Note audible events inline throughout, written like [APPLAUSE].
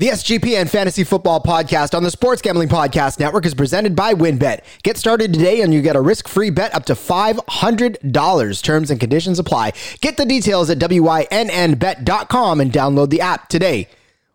The SGPN Fantasy Football Podcast on the Sports Gambling Podcast Network is presented by WynnBET. Get started today and you get a risk-free bet up to $500. Terms and conditions apply. Get the details at wynnbet.com and download the app today.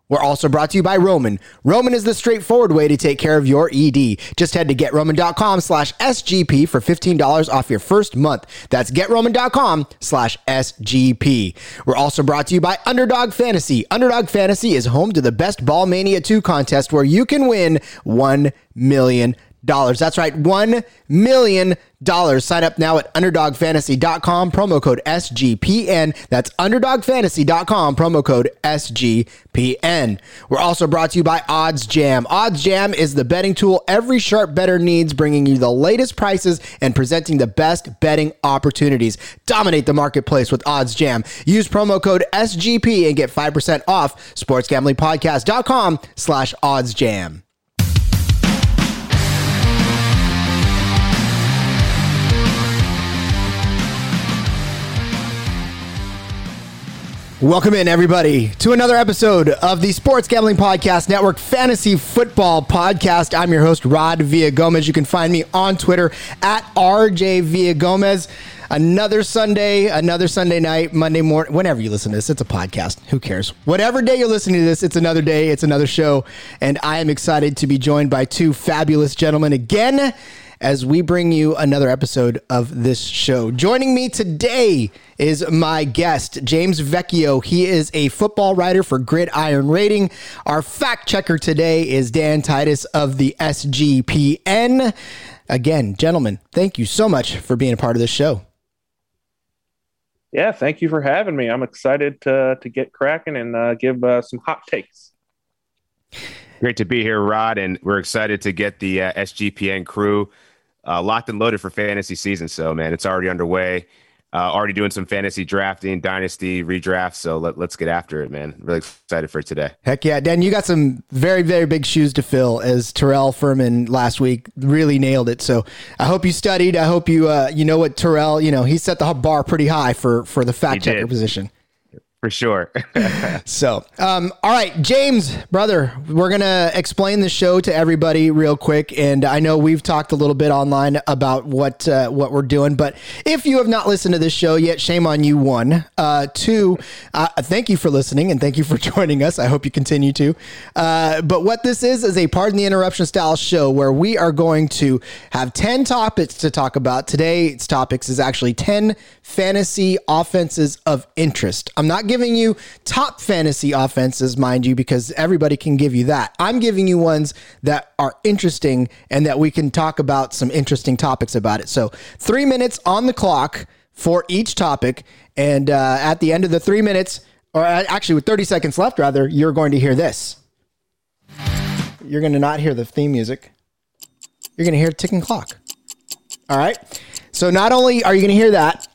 We're also brought to you by Roman. Roman is the straightforward way to take care of your ED. Just head to getroman.com slash SGP for $15 off your first month. That's getroman.com slash SGP. We're also brought to you by Underdog Fantasy. Underdog Fantasy is home to the Best Ball Mania 2 contest where you can win $1 million dollars. That's right, one million dollars. Sign up now at underdogfantasy.com, promo code SGPN. That's underdogfantasy.com, promo code SGPN. We're also brought to you by Odds Jam. Odds Jam is the betting tool every sharp bettor needs, bringing you the latest prices and presenting the best betting opportunities. Dominate the marketplace with Odds Jam. Use promo code SGP and get 5% off sportsgamblingpodcast.com slash odds jam. Welcome in, everybody, to another episode of the Sports Gambling Podcast Network Fantasy Football Podcast. I'm your host, Rod Villagomez. You can find me on Twitter at RJ Villagomez. Another Sunday, another Sunday night, Monday morning, whenever you listen to this, it's a podcast. Who cares? Whatever day you're listening to this, it's another day, it's another show. And I am excited to be joined by two fabulous gentlemen again as we bring you another episode of this show. Joining me today is my guest, James Vecchio. He is a football writer for Gridiron Rating. Our fact checker today is Dan Titus of the SGPN. Again, gentlemen, thank you so much for being a part of this show. Yeah, thank you for having me. I'm excited to, to get cracking and uh, give uh, some hot takes. Great to be here, Rod, and we're excited to get the uh, SGPN crew uh, locked and loaded for fantasy season. So, man, it's already underway. Uh, already doing some fantasy drafting, dynasty redraft. So let, us get after it, man. Really excited for today. Heck yeah, Dan! You got some very very big shoes to fill. As Terrell Furman last week really nailed it. So I hope you studied. I hope you uh, you know what Terrell. You know he set the bar pretty high for for the fact checker position for sure. [LAUGHS] so, um, all right, James, brother, we're gonna explain the show to everybody real quick, and I know we've talked a little bit online about what uh, what we're doing, but if you have not listened to this show yet, shame on you. One, uh, two, uh, thank you for listening and thank you for [LAUGHS] joining us. I hope you continue to. Uh, but what this is is a pardon the interruption style show where we are going to have ten topics to talk about. Today's topics is actually ten fantasy offenses of interest. I'm not giving you top fantasy offenses, mind you, because everybody can give you that. I'm giving you ones that are interesting and that we can talk about some interesting topics about it. So, three minutes on the clock for each topic. And uh, at the end of the three minutes, or actually with 30 seconds left, rather, you're going to hear this. You're going to not hear the theme music. You're going to hear ticking clock. All right. So not only are you going to hear that,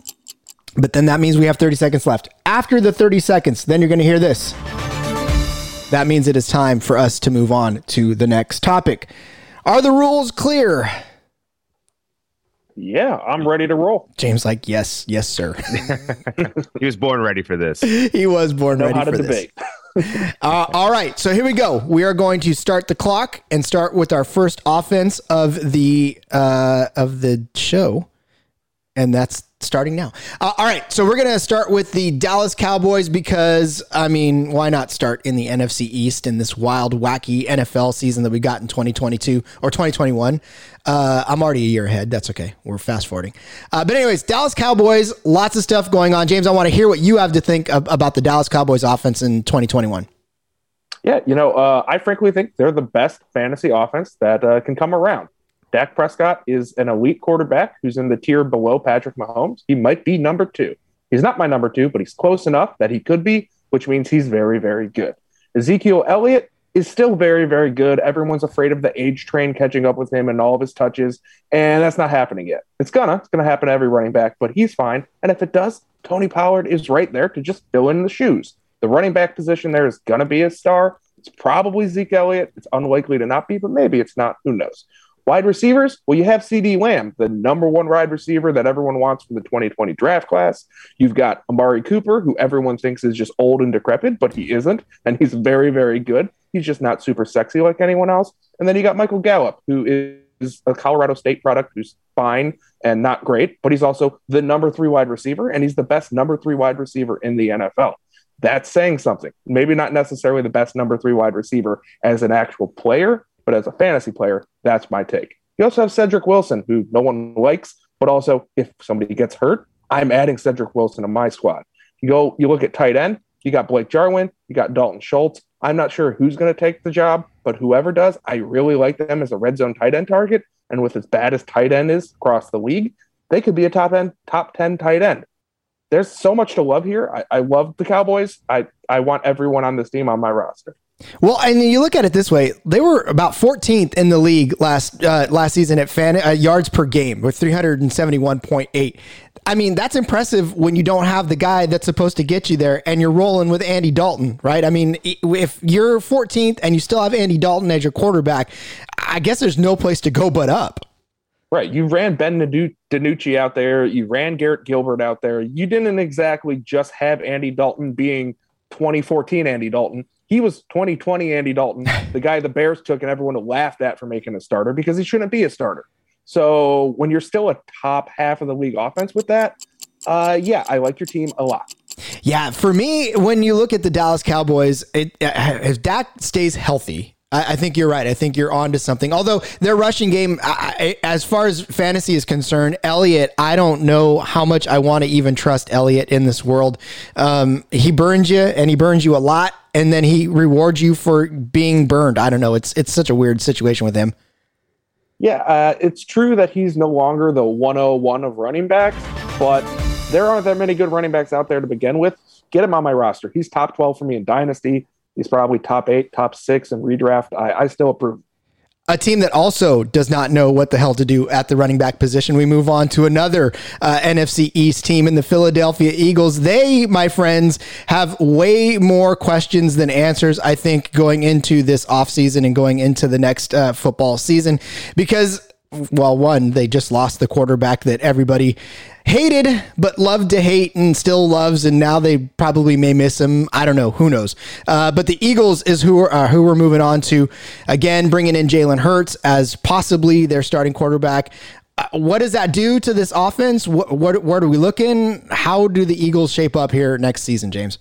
but then that means we have 30 seconds left. After the 30 seconds, then you're going to hear this. That means it is time for us to move on to the next topic. Are the rules clear? Yeah, I'm ready to roll. James, like, yes, yes, sir. [LAUGHS] he was born ready for this. [LAUGHS] He was born know ready for this. [LAUGHS] uh, all right, so here we go. We are going to start the clock and start with our first offense of the uh, of the show, and that's starting now. Uh, all right, so we're going to start with the Dallas Cowboys because, I mean, why not start in the NFC East in this wild, wacky NFL season that we got in 2022 or 2021? Uh, I'm already a year ahead. That's okay. We're fast forwarding. Uh, but, anyways, Dallas Cowboys, lots of stuff going on. James, I want to hear what you have to think of, about the Dallas Cowboys offense in 2021. Yeah, you know, uh, I frankly think they're the best fantasy offense that uh, can come around. Dak Prescott is an elite quarterback who's in the tier below Patrick Mahomes. He might be number two. He's not my number two, but he's close enough that he could be, which means he's very, very good. Ezekiel Elliott is still very, very good. Everyone's afraid of the age train catching up with him and all of his touches, and that's not happening yet. It's gonna, it's gonna happen to every running back, but he's fine. And if it does, Tony Pollard is right there to just fill in the shoes. The running back position there is gonna be a star. It's probably Zeke Elliott. It's unlikely to not be, but maybe it's not. Who knows? Wide receivers, well, you have CeeDee Lamb, the number one wide receiver that everyone wants from the 2020 draft class. You've got Amari Cooper, who everyone thinks is just old and decrepit, but he isn't, and he's very, very good. He's just not super sexy like anyone else. And then you got Michael Gallup, who is a Colorado State product who's fine and not great, but he's also the number three wide receiver, and he's the best number three wide receiver in the NFL. That's saying something. Maybe not necessarily the best number three wide receiver as an actual player, but as a fantasy player, that's my take. You also have Cedric Wilson, who no one likes, but also if somebody gets hurt, I'm adding Cedric Wilson to my squad. You go, you look at tight end, you got Blake Jarwin, you got Dalton Schultz. I'm not sure who's going to take the job, but whoever does, I really like them as a red zone tight end target. And with as bad as tight end is across the league, they could be a top end, top 10 tight end. There's so much to love here. I, I love the Cowboys. I, I want everyone on this team on my roster. Well, and you look at it this way: they were about 14th in the league last uh, last season at fan uh, yards per game with 371.8. I mean, that's impressive when you don't have the guy that's supposed to get you there, and you're rolling with Andy Dalton, right? I mean, if you're 14th and you still have Andy Dalton as your quarterback, I guess there's no place to go but up. Right. You ran Ben DiNucci out there. You ran Garrett Gilbert out there. You didn't exactly just have Andy Dalton being 2014 Andy Dalton he was 2020 Andy Dalton, [LAUGHS] the guy the Bears took and everyone laughed at for making a starter because he shouldn't be a starter. So when you're still a top half of the league offense with that, uh, yeah, I like your team a lot. Yeah, for me, when you look at the Dallas Cowboys, it, if Dak stays healthy, I, I, think you're right. I think you're on to something. Although their rushing game, I, as far as fantasy is concerned, Elliott, I don't know how much I want to even trust Elliott in this world. Um, he burns you, and he burns you a lot, and then he rewards you for being burned. I don't know. It's it's such a weird situation with him. Yeah, uh, it's true that he's no longer the 101 of running backs, but there aren't that many good running backs out there to begin with. Get him on my roster. He's top 12 for me in Dynasty. He's probably top eight, top six in redraft. I, I still approve. A team that also does not know what the hell to do at the running back position. We move on to another uh, NFC East team in the Philadelphia Eagles. They, my friends, have way more questions than answers, I think, going into this offseason and going into the next uh, football season because well, one, they just lost the quarterback that everybody hated but loved to hate and still loves, and now they probably may miss him. I don't know. Who knows? Uh, but the Eagles is who are, uh, who we're moving on to. Again, bringing in Jalen Hurts as possibly their starting quarterback. Uh, what does that do to this offense? What, what, where do we look in? How do the Eagles shape up here next season, James?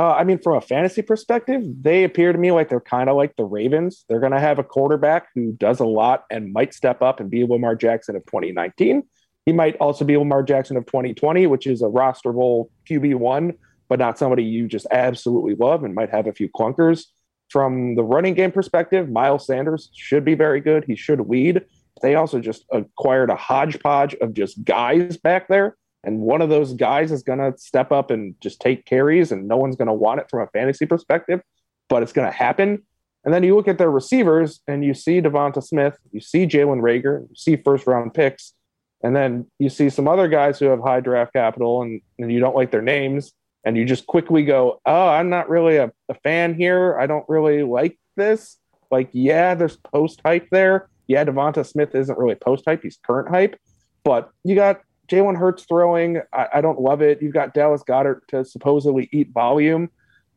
Uh, I mean, from a fantasy perspective, they appear to me like they're kind of like the Ravens. They're going to have a quarterback who does a lot and might step up and be Lamar Jackson of 2019. He might also be Lamar Jackson of 2020, which is a rosterable QB1, but not somebody you just absolutely love and might have a few clunkers. From the running game perspective, Miles Sanders should be very good. He should lead. They also just acquired a hodgepodge of just guys back there and one of those guys is going to step up and just take carries, and no one's going to want it from a fantasy perspective, but it's going to happen. And then you look at their receivers, and you see Devonta Smith, you see Jalen Reagor, you see first round picks, and then you see some other guys who have high draft capital, and, and you don't like their names, and you just quickly go, "Oh, I'm not really a, a fan here. I don't really like this." Like, yeah, there's post hype there. Yeah, Devonta Smith isn't really post hype; he's current hype. But you got Jalen Hurts throwing, I, I, don't love it. You've got Dallas Goedert to supposedly eat volume,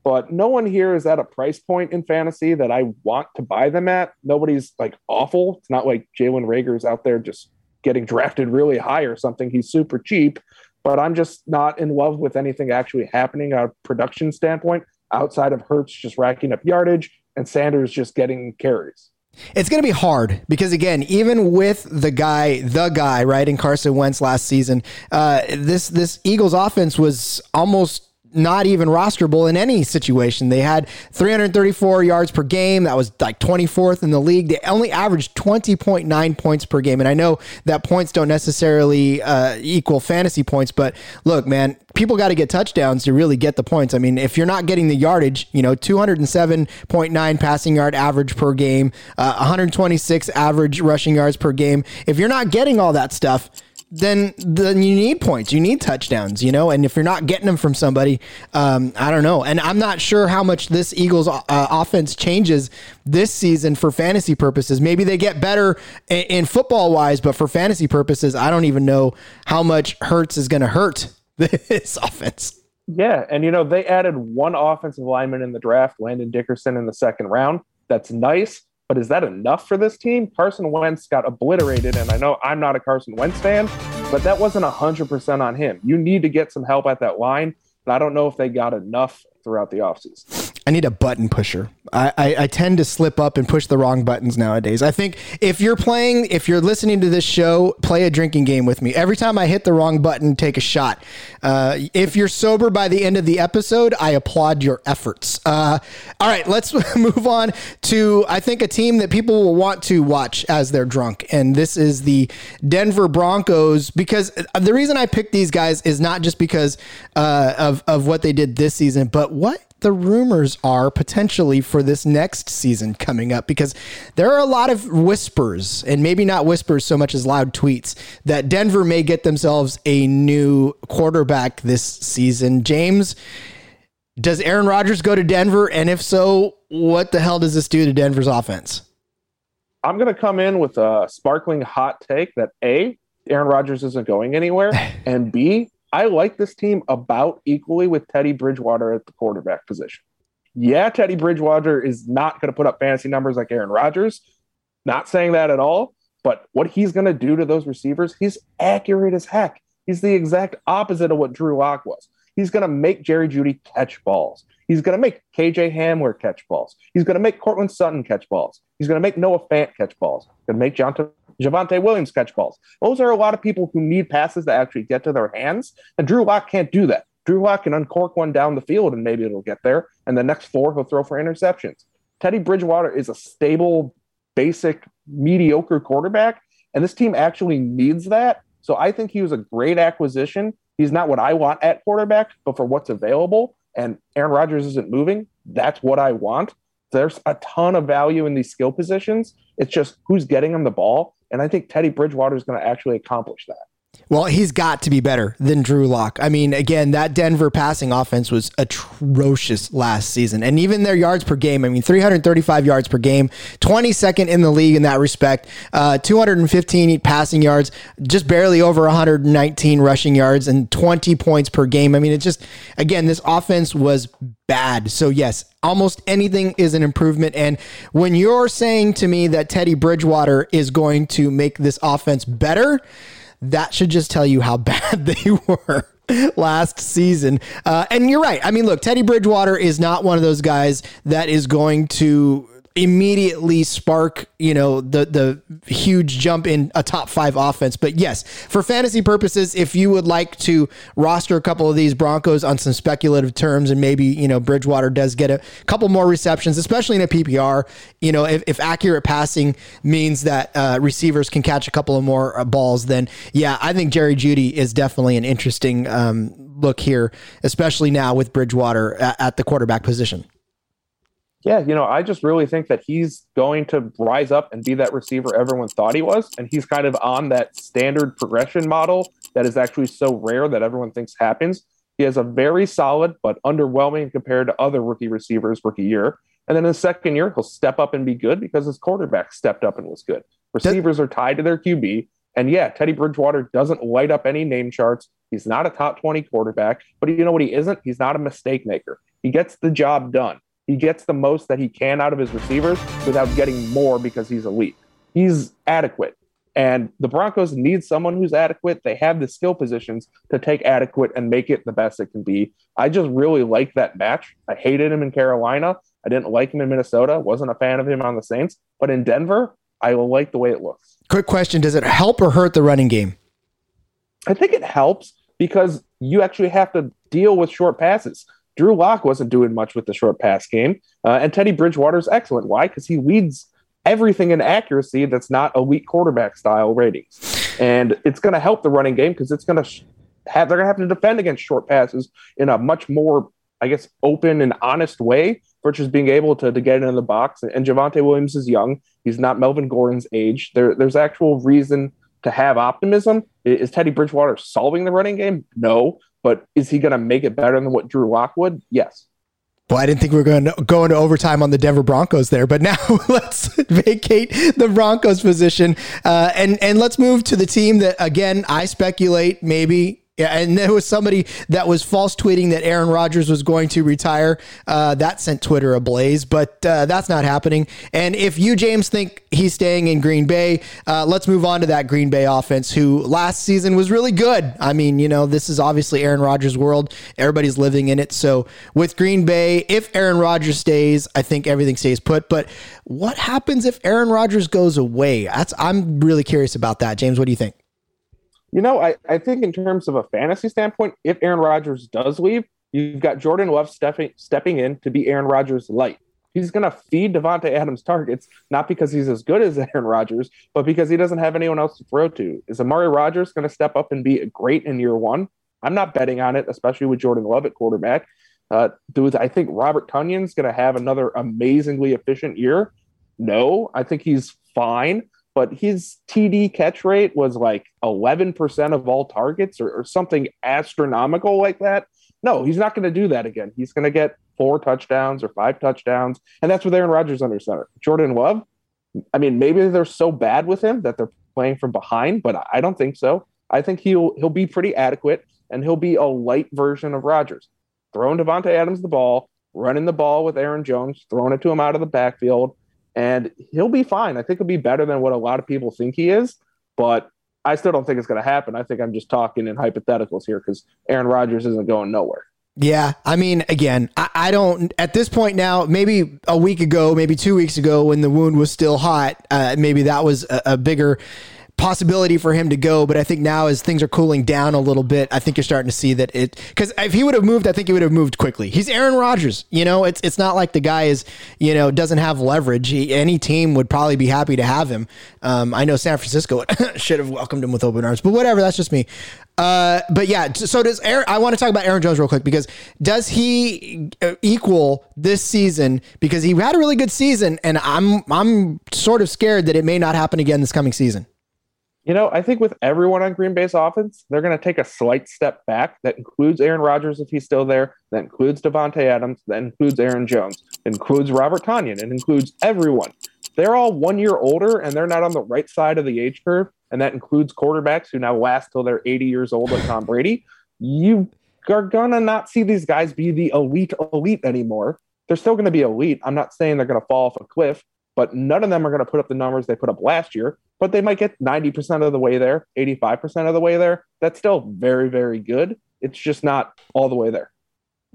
but no one here is at a price point in fantasy that I want to buy them at. Nobody's like awful. It's not like Jalen Reagor's out there just getting drafted really high or something. He's super cheap, but I'm just not in love with anything actually happening out of production standpoint outside of Hurts just racking up yardage and Sanders just getting carries. It's going to be hard because again, even with the guy, the guy, right, in Carson Wentz last season, uh, this this Eagles offense was almost not even rosterable in any situation. They had 334 yards per game. That was like 24th in the league. They only averaged 20.9 points per game. And I know that points don't necessarily uh, equal fantasy points, but look, man, people got to get touchdowns to really get the points. I mean, if you're not getting the yardage, you know, 207.9 passing yard average per game, uh, 126 average rushing yards per game. If you're not getting all that stuff, then then you need points. You need touchdowns, you know. And if you're not getting them from somebody, um, I don't know. And I'm not sure how much this Eagles uh, offense changes this season for fantasy purposes. Maybe they get better in, in football wise, but for fantasy purposes, I don't even know how much Hurts is going to hurt [LAUGHS] this offense. Yeah, and you know they added one offensive lineman in the draft, Landon Dickerson in the second round. That's nice, but is that enough for this team? Carson Wentz got obliterated, and I know I'm not a Carson Wentz fan, but that wasn't 100% on him. You need to get some help at that line, but I don't know if they got enough throughout the offseason. I need a button pusher. I, I, I, tend to slip up and push the wrong buttons nowadays. I think if you're playing, if you're listening to this show, play a drinking game with me. Every time I hit the wrong button, take a shot. Uh, if you're sober by the end of the episode, I applaud your efforts. Uh, all right, let's [LAUGHS] move on to, I think, a team that people will want to watch as they're drunk. And this is the Denver Broncos, because the reason I picked these guys is not just because uh, of, of what they did this season, but what the rumors are potentially for this next season coming up because there are a lot of whispers and maybe not whispers so much as loud tweets that Denver may get themselves a new quarterback this season. James, does Aaron Rodgers go to Denver? And if so, what the hell does this do to Denver's offense? I'm going to come in with a sparkling hot take that A, Aaron Rodgers isn't going anywhere, [LAUGHS] and B, I like this team about equally with Teddy Bridgewater at the quarterback position. Yeah, Teddy Bridgewater is not going to put up fantasy numbers like Aaron Rodgers. Not saying that at all, but what he's going to do to those receivers, he's accurate as heck. He's the exact opposite of what Drew Lock was. He's going to make Jerry Jeudy catch balls. He's going to make KJ Hamler catch balls. He's going to make Courtland Sutton catch balls. He's going to make Noah Fant catch balls. He's going to make John Javonte Williams catch balls. Those are a lot of people who need passes to actually get to their hands, and Drew Lock can't do that. Drew Lock can uncork one down the field and maybe it'll get there, and the next four he'll throw for interceptions. Teddy Bridgewater is a stable, basic, mediocre quarterback, and this team actually needs that. So I think he was a great acquisition. He's not what I want at quarterback, but for what's available, and Aaron Rodgers isn't moving, that's what I want. There's a ton of value in these skill positions. It's just who's getting them the ball. And I think Teddy Bridgewater is going to actually accomplish that. Well, he's got to be better than Drew Lock. I mean, again, that Denver passing offense was atrocious last season. And even their yards per game, I mean, 335 yards per game, 22nd in the league in that respect, uh, 215 passing yards, just barely over 119 rushing yards, and 20 points per game. I mean, it's just, again, this offense was bad. So, yes, almost anything is an improvement. And when you're saying to me that Teddy Bridgewater is going to make this offense better, that should just tell you how [LAUGHS] bad they were last season. Uh, and you're right. I mean, look, Teddy Bridgewater is not one of those guys that is going to immediately spark, you know, the the huge jump in a top 5 offense. But yes, for fantasy purposes, if you would like to roster a couple of these Broncos on some speculative terms and maybe, you know, Bridgewater does get a couple more receptions, especially in a PPR, you know, if, if accurate passing means that uh, receivers can catch a couple of more uh, balls, then yeah, I think Jerry Jeudy is definitely an interesting um, look here, especially now with Bridgewater at, at the quarterback position. Yeah, you know, I just really think that he's going to rise up and be that receiver everyone thought he was. And he's kind of on that standard progression model that is actually so rare that everyone thinks happens. He has a very solid but underwhelming compared to other rookie receivers rookie year. And then in the second year, he'll step up and be good because his quarterback stepped up and was good. Receivers are tied to their QB. And yeah, Teddy Bridgewater doesn't light up any name charts. He's not a top 20 quarterback, but you know what he isn't? He's not a mistake maker. He gets the job done. He gets the most that he can out of his receivers without getting more because he's elite. He's adequate. And the Broncos need someone who's adequate. They have the skill positions to take adequate and make it the best it can be. I just really like that match. I hated him in Carolina. I didn't like him in Minnesota. Wasn't a fan of him on the Saints. But in Denver, I like the way it looks. Quick question Does it help or hurt the running game? I think it helps because you actually have to deal with short passes. Drew Lock wasn't doing much with the short pass game, uh, and Teddy Bridgewater's excellent. Why? Because he leads everything in accuracy that's not elite quarterback style ratings, and it's going to help the running game because it's going to sh- have they're going to have to defend against short passes in a much more, I guess, open and honest way versus being able to, to get in the box. And Javonte Williams is young; he's not Melvin Gordon's age. There, there's actual reason to have optimism. Is Teddy Bridgewater solving the running game? No, but is he going to make it better than what Drew Lock would? Yes. Well, I didn't think we were going to go into overtime on the Denver Broncos there, but now [LAUGHS] let's [LAUGHS] vacate the Broncos position uh, and and let's move to the team that again I speculate maybe Yeah, and there was somebody that was false tweeting that Aaron Rodgers was going to retire. Uh, that sent Twitter ablaze, but uh, that's not happening. And if you, James, think he's staying in Green Bay, uh, let's move on to that Green Bay offense, who last season was really good. I mean, you know, this is obviously Aaron Rodgers' world. Everybody's living in it. So with Green Bay, if Aaron Rodgers stays, I think everything stays put. But what happens if Aaron Rodgers goes away? That's I'm really curious about that. James, what do you think? You know, I, I think in terms of a fantasy standpoint, if Aaron Rodgers does leave, you've got Jordan Love stepping stepping in to be Aaron Rodgers light. He's going to feed Davante Adams targets, not because he's as good as [LAUGHS] Aaron Rodgers, but because he doesn't have anyone else to throw to. Is Amari Rodgers going to step up and be great in year one? I'm not betting on it, especially with Jordan Love at quarterback. Uh, do I think Robert Tonyan's going to have another amazingly efficient year? No, I think he's fine but his TD catch rate was like 11% of all targets or, or something astronomical like that. No, he's not going to do that again. He's going to get four touchdowns or five touchdowns. And that's with Aaron Rodgers under center. Jordan Love, I mean, maybe they're so bad with him that they're playing from behind, but I don't think so. I think he'll he'll be pretty adequate and he'll be a light version of Rodgers. Throwing Davante Adams the ball, running the ball with Aaron Jones, throwing it to him out of the backfield, and he'll be fine. I think he'll be better than what a lot of people think he is, but I still don't think it's going to happen. I think I'm just talking in hypotheticals here because Aaron Rodgers isn't going nowhere. Yeah, I mean, again, I, I, don't at this point now. Maybe a week ago, maybe two weeks ago, when the wound was still hot, uh, maybe that was a, a bigger possibility for him to go. But I think now, as things are cooling down a little bit, I think you're starting to see that it. Because if he would have moved, I think he would have moved quickly. He's Aaron Rodgers. You know, it's it's not like the guy is you know doesn't have leverage. He, any team would probably be happy to have him. Um, I know San Francisco [LAUGHS] should have welcomed him with open arms, but whatever. That's just me. Uh, but yeah, so does Aaron, I want to talk about Aaron Jones real quick because does he uh, equal this season? Because he had a really good season, and I'm I'm sort of scared that it may not happen again this coming season. You know, I think with everyone on Green Bay's offense, they're going to take a slight step back. That includes Aaron Rodgers if he's still there. That includes Davante Adams. That includes Aaron Jones. Includes Robert Tonyan. It includes everyone. They're all one year older and they're not on the right side of the age curve. And that includes quarterbacks who now last till they're 80 years old, like Tom Brady. You are going to not see these guys be the elite elite anymore. They're still going to be elite. I'm not saying they're going to fall off a cliff, but none of them are going to put up the numbers they put up last year but they might get 90% of the way there, 85% of the way there. That's still very, very good. It's just not all the way there.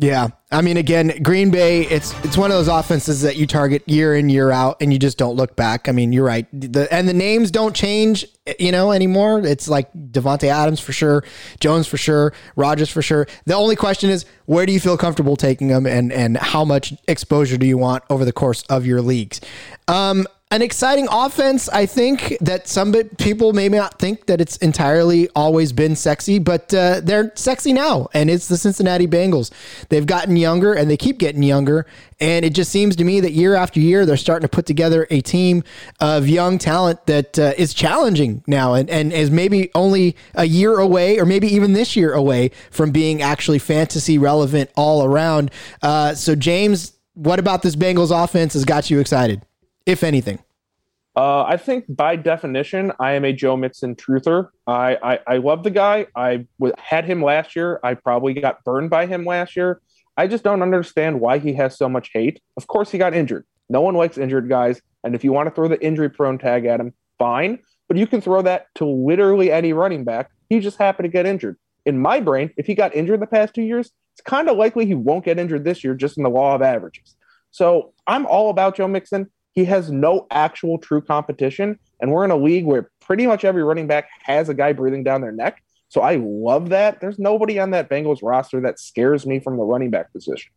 Yeah, I mean, again, Green Bay. It's it's one of those offenses that you target year in year out, and you just don't look back. I mean, you're right. The and the names don't change, you know, anymore. It's like Davante Adams for sure, Jones for sure, Rodgers for sure. The only question is, where do you feel comfortable taking them, and and how much exposure do you want over the course of your leagues? Um, an exciting offense. I think that some people may not think that it's entirely always been sexy, but uh, they're sexy now, and it's the Cincinnati Bengals. They've gotten younger, and they keep getting younger, and it just seems to me that year after year they're starting to put together a team of young talent that uh, is challenging now, and and is maybe only a year away, or maybe even this year away from being actually fantasy relevant all around. Uh, so, James, what about this Bengals offense has got you excited? If anything? Uh, I think by definition, I am a Joe Mixon truther. I, I, I love the guy. I w- had him last year. I probably got burned by him last year. I just don't understand why he has so much hate. Of course, he got injured. No one likes injured guys. And if you want to throw the injury prone tag at him, fine. But you can throw that to literally any running back. He just happened to get injured. In my brain, if he got injured the past two years, it's kind of likely he won't get injured this year, just in the law of averages. So I'm all about Joe Mixon. He has no actual true competition. And we're in a league where pretty much every running back has a guy breathing down their neck. So I love that. There's nobody on that Bengals roster that scares me from the running back position.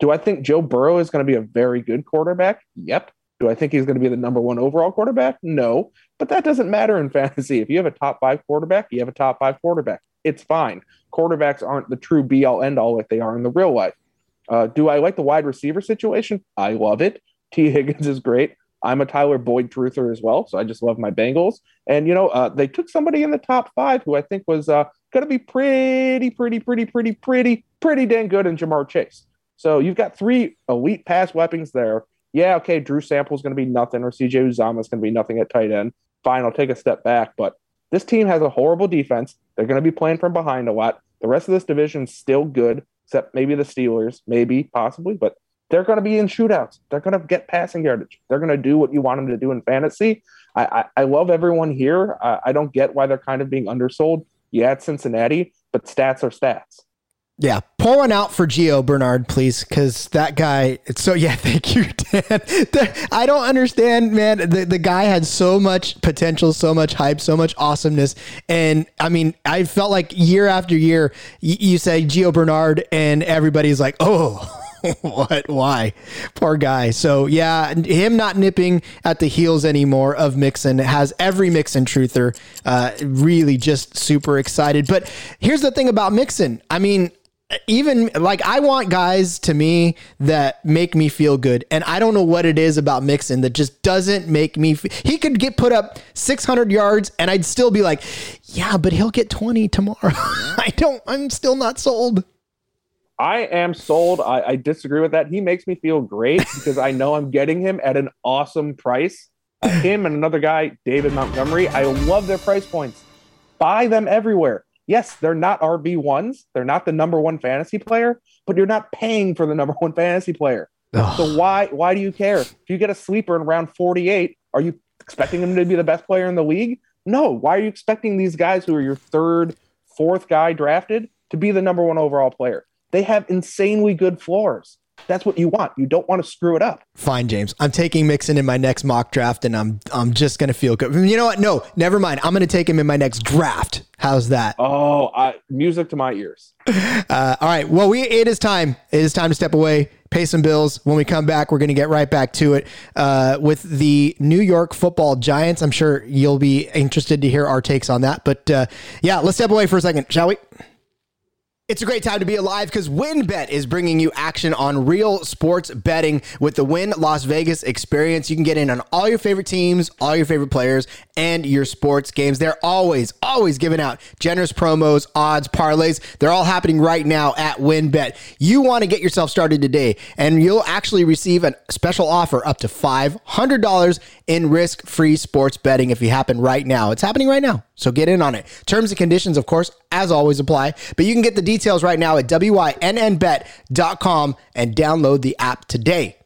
Do I think Joe Burrow is going to be a very good quarterback? Yep. Do I think he's going to be the number one overall quarterback? No. But that doesn't matter in [LAUGHS] fantasy. If you have a top five quarterback, you have a top five quarterback. It's fine. Quarterbacks aren't the true be all end all like they are in the real life. Uh, do I like the wide receiver situation? I love it. Tee Higgins is great. I'm a Tyler Boyd truther as well, so I just love my Bengals. And you know, uh, they took somebody in the top five who I think was uh, going to be pretty, pretty, pretty, pretty, pretty, pretty dang good in Ja'Marr Chase. So you've got three elite pass weapons there. Yeah, okay, Drew Sample's going to be nothing, or CJ Uzomah's going to be nothing at tight end. Fine, I'll take a step back, but this team has a horrible defense. They're going to be playing from behind a lot. The rest of this division is still good, except maybe the Steelers, maybe, possibly, but they're going to be in shootouts. They're going to get passing yardage. They're going to do what you want them to do in fantasy. I, I, I love everyone here. I, I don't get why they're kind of being undersold. Yeah, it's Cincinnati, but stats are stats. Yeah, pull one out for Gio Bernard, please, because that guy. So [LAUGHS] yeah, thank you, Dan. I don't understand, man. The the guy had so much potential, so much hype, so much awesomeness, and I mean, I felt like year after year, you, you say Gio Bernard, and everybody's like, oh. [LAUGHS] [LAUGHS] what? Why? Poor guy. So yeah, him not nipping at the heels anymore of Mixon has every Mixon truther uh, really just super excited. But here's the thing about Mixon. I mean, even like I want guys to me that make me feel good, and I don't know what it is about Mixon that just doesn't make me. He could get put up 600 yards, and I'd still be like, yeah, but he'll get 20 tomorrow. [LAUGHS] I don't. I'm still not sold. I am sold. I, I, disagree with that. He makes me feel great [LAUGHS] because I know I'm getting him at an awesome price. Him and another guy, David Montgomery. I love their price points. Buy them everywhere. Yes, they're not RB ones. They're not the number one fantasy player, but you're not paying for the number one fantasy player. Ugh. So why why do you care? If you get a sleeper in round 48, are you expecting him to be the best player in the league? No. Why are you expecting these guys who are your third, fourth guy drafted to be the number one overall player? They have insanely good floors. That's what you want. You don't want to screw it up. Fine, James. I'm taking Mixon in my next mock draft, and I'm I'm just gonna feel good. You know what? No, never mind. I'm gonna take him in my next draft. How's that? Oh, I, music to my ears. [LAUGHS] Uh, all right. Well, we it is time. It is time to step away, pay some bills. When we come back, we're gonna get right back to it uh, with the New York Football Giants. I'm sure you'll be interested to hear our takes on that. But uh, yeah, let's step away for a second, shall we? It's a great time to be alive because WynnBET is bringing you action on real sports betting with the Wynn Las Vegas experience. You can get in on all your favorite teams, all your favorite players, and your sports games. They're always, always giving out generous promos, odds, parlays. They're all happening right now at WynnBET. You want to get yourself started today, and you'll actually receive a special offer up to $500 in risk free sports betting if you happen right now. It's happening right now. So get in on it. Terms and conditions, of course, as always apply. But you can get the details right now at wynnbet.com and download the app today.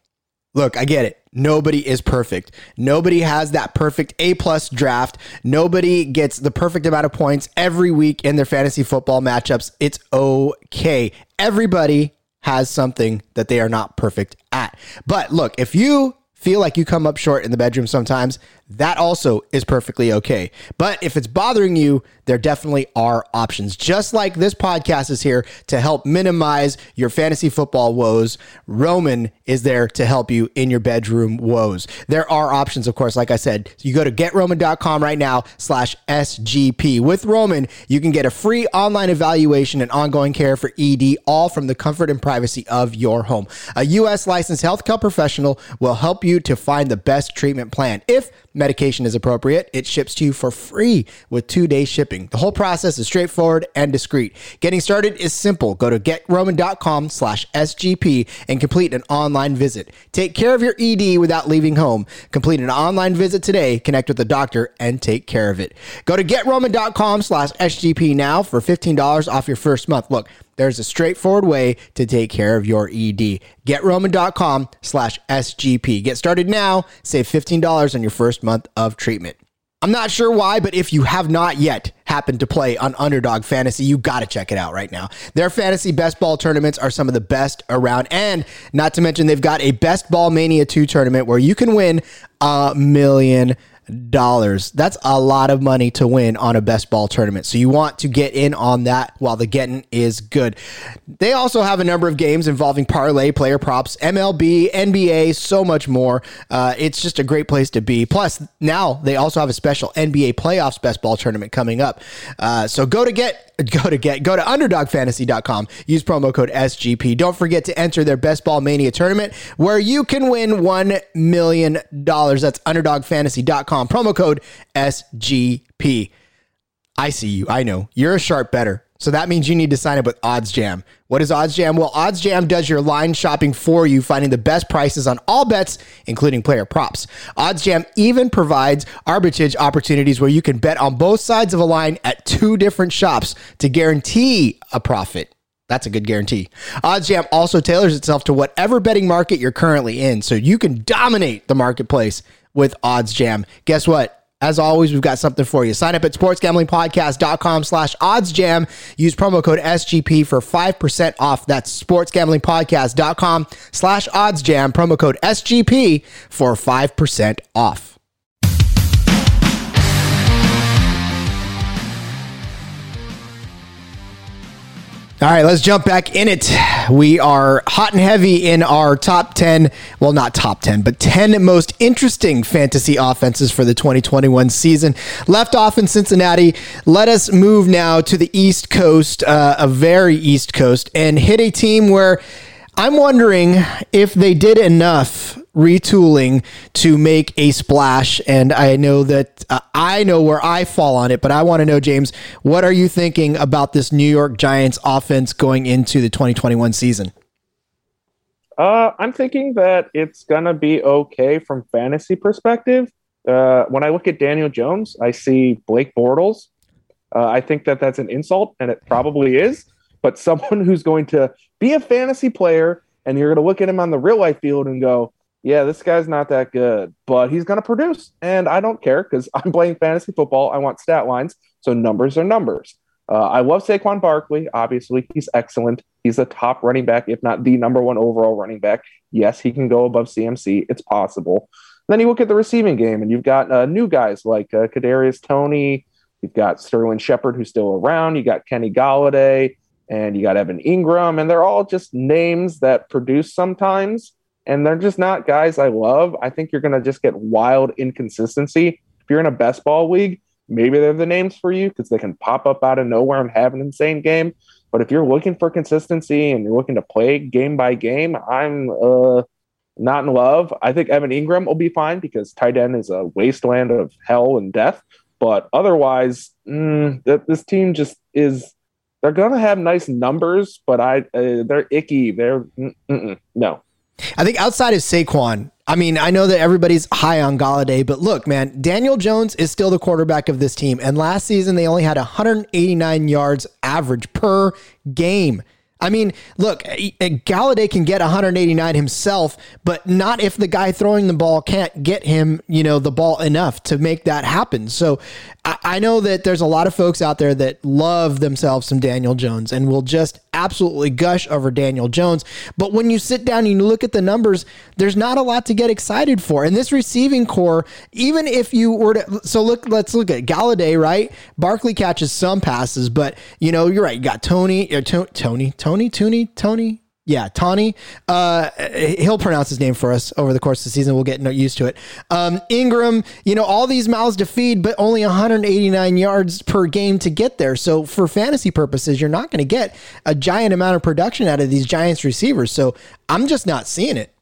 Look, I get it. Nobody is perfect. Nobody has that perfect A plus draft. Nobody gets the perfect amount of points every week in their fantasy football matchups. It's okay. Everybody has something that they are not perfect at. But look, if you feel like you come up short in the bedroom sometimes, that also is perfectly okay. But if it's bothering you, there definitely are options. Just like this podcast is here to help minimize your fantasy football woes, Roman is there to help you in your bedroom woes. There are options, of course, like I said. You go to getroman.com right now slash SGP. With Roman, you can get a free online evaluation and ongoing care for ED, all from the comfort and privacy of your home. A U.S. licensed healthcare professional will help you to find the best treatment plan. If medication is appropriate, it ships to you for free with two day shipping. The whole process is straightforward and discreet. Getting started is simple. Go to getroman.com slash SGP and complete an online visit. Take care of your ED without leaving home. Complete an online visit today, connect with a doctor, and take care of it. Go to getroman.com slash SGP now for $15 off your first month. Look, there's a straightforward way to take care of your ED. GetRoman.com slash SGP. Get started now. Save $15 on your first month of treatment. I'm not sure why, but if you have not yet happened to play on Underdog Fantasy, you got to check it out right now. Their fantasy best ball tournaments are some of the best around. And not to mention, they've got a Best Ball Mania 2 tournament where you can win a million dollars. That's a lot of money to win on a best ball tournament. So you want to get in on that while the getting is good. They also have a number of games involving parlay, player props, MLB, NBA, so much more. Uh, it's just a great place to be. Plus, now they also have a special NBA playoffs best ball tournament coming up. Uh, so go to get [LAUGHS] go to get go to underdogfantasy.com use promo code sgp don't forget to enter their best ball mania tournament where you can win 1 million dollars that's underdogfantasy.com promo code sgp i see you i know you're a sharp bettor so that means you need to sign up with Odds Jam. What is Odds Jam? Well, Odds Jam does your line shopping for you, finding the best prices on all bets, including player props. Odds Jam even provides arbitrage opportunities where you can bet on both sides of a line at two different shops to guarantee a profit. That's a good guarantee. OddsJam also tailors itself to whatever betting market you're currently in, so you can dominate the marketplace with OddsJam. Guess what? As always, we've got something for you. Sign up at sportsgamblingpodcast.com slash oddsjam. Use promo code SGP for 5% off. That's sportsgamblingpodcast.com slash oddsjam. Promo code SGP for 5% off. All right, let's jump back in it. We are hot and heavy in our top 10, well, not top 10, but 10 most interesting fantasy offenses for the 2021 season. Left off in Cincinnati. Let us move now to the East Coast, uh, a very East Coast, and hit a team where I'm wondering if they did enough retooling to make a splash. And I know that uh, I know where I fall on it, but I want to know, James, what are you thinking about this New York Giants offense going into the 2021 season? Uh, I'm thinking that it's gonna be okay from fantasy perspective. Uh, when I look at Daniel Jones, I see Blake Bortles. Uh, I think that that's an insult, and it probably is. But [LAUGHS] someone who's going to be a fantasy player, and you're going to look at him on the real life field and go, yeah, this guy's not that good, but he's going to produce. And I don't care because I'm playing [LAUGHS] fantasy football. I want stat lines. So numbers are numbers. Uh, I love Saquon Barkley. Obviously, he's excellent. He's a top running back, if not the number one overall running back. Yes, he can go above CMC. It's possible. Then you look at the receiving game, and you've got uh, new guys like uh, Kadarius Toney. You've got Sterling Shepard, who's still around. You got Kenny Golladay, and you got Evan Engram, and they're all just names that produce sometimes and they're just not guys I love. I think you're going to just get wild inconsistency. If you're in a best ball league, maybe they're the names for you because they can pop up out of nowhere and have an insane game. But if you're looking for consistency and you're looking to play game by game, I'm uh, not in love. I think Evan Engram will be fine because tight end is a wasteland of hell and death. But otherwise, mm, th- this team just is. They're gonna have nice numbers, but I uh, they're icky. They're no. I think outside of Saquon, I mean, I know that everybody's high on Golladay, but look, man, Daniel Jones is still the quarterback of this team. And last season, they only had 189 yards average per game. I mean, look, Golladay can get 189 himself, but not if the guy throwing the ball can't get him, you know, the ball enough to make that happen. So I know that there's a lot of folks out there that love themselves some Daniel Jones and will just absolutely gush over Daniel Jones. But when you sit down and you look at the numbers, there's not a lot to get excited for. And this receiving core, even if you were to, so look, let's look at Golladay, right? Barkley catches some passes, but you know, you're right. You got Tony, or Tony, Tony, Tony, Tony, Tony, yeah, Tawny. Uh, he'll pronounce his name for us over the course of the season. We'll get used to it. Um, Engram, you know, all these mouths to feed, but only 189 yards per game to get there. So for fantasy purposes, you're not going to get a giant amount of production out of these Giants receivers. So I'm just not seeing it.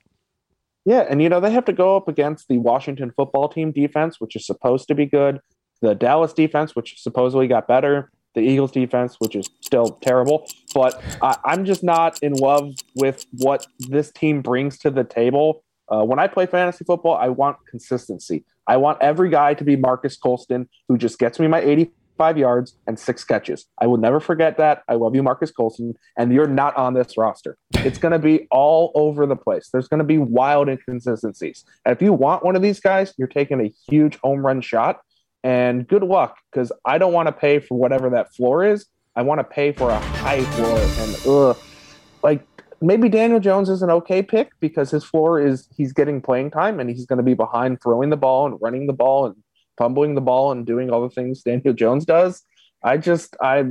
Yeah, and you know they have to go up against the Washington football team defense, which is supposed to be good. The Dallas defense, which supposedly got better the Eagles defense, which is still terrible. But I, am just not in love with what this team brings to the table. Uh, when I play fantasy football, I want consistency. I want every guy to be Marques Colston, who just gets me my 85 yards and six catches. I will never forget that. I love you, Marques Colston, and you're not on this roster. It's going to be all over the place. There's going to be wild inconsistencies. And if you want one of these guys, you're taking a huge home run shot and good luck because I don't want to pay for whatever that floor is. I want to pay for a high floor. And ugh, like maybe Daniel Jones is an okay pick because his floor is he's getting playing time and he's going to be behind throwing the ball and running the ball and fumbling the ball and doing all the things Daniel Jones does. I just I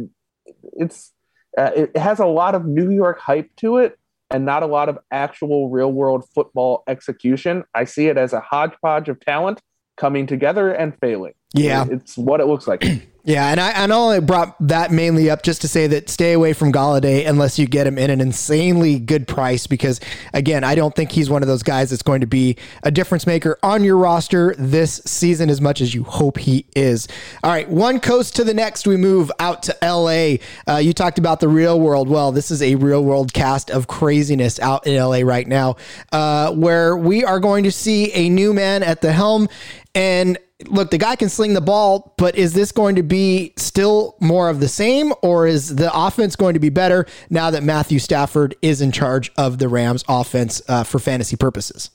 it's uh, it has a lot of New York hype to it and not a lot of actual real world football execution. I see it as a hodgepodge of talent coming together and failing. Yeah. It's what it looks like. [CLEARS THROAT] Yeah, and I, and I only brought that mainly up just to say that stay away from Golladay unless you get him in an insanely good price because again, I don't think he's one of those guys that's going to be a difference maker on your roster this season as much as you hope he is. All right, one coast to the next, we move out to LA. Uh, you talked about the real world. Well, this is a real world cast of craziness out in LA right now, uh, where we are going to see a new man at the helm and look, the guy can sling the ball, but is this going to be still more of the same, or is the offense going to be better now that Matthew Stafford is in charge of the Rams offense uh, for fantasy purposes?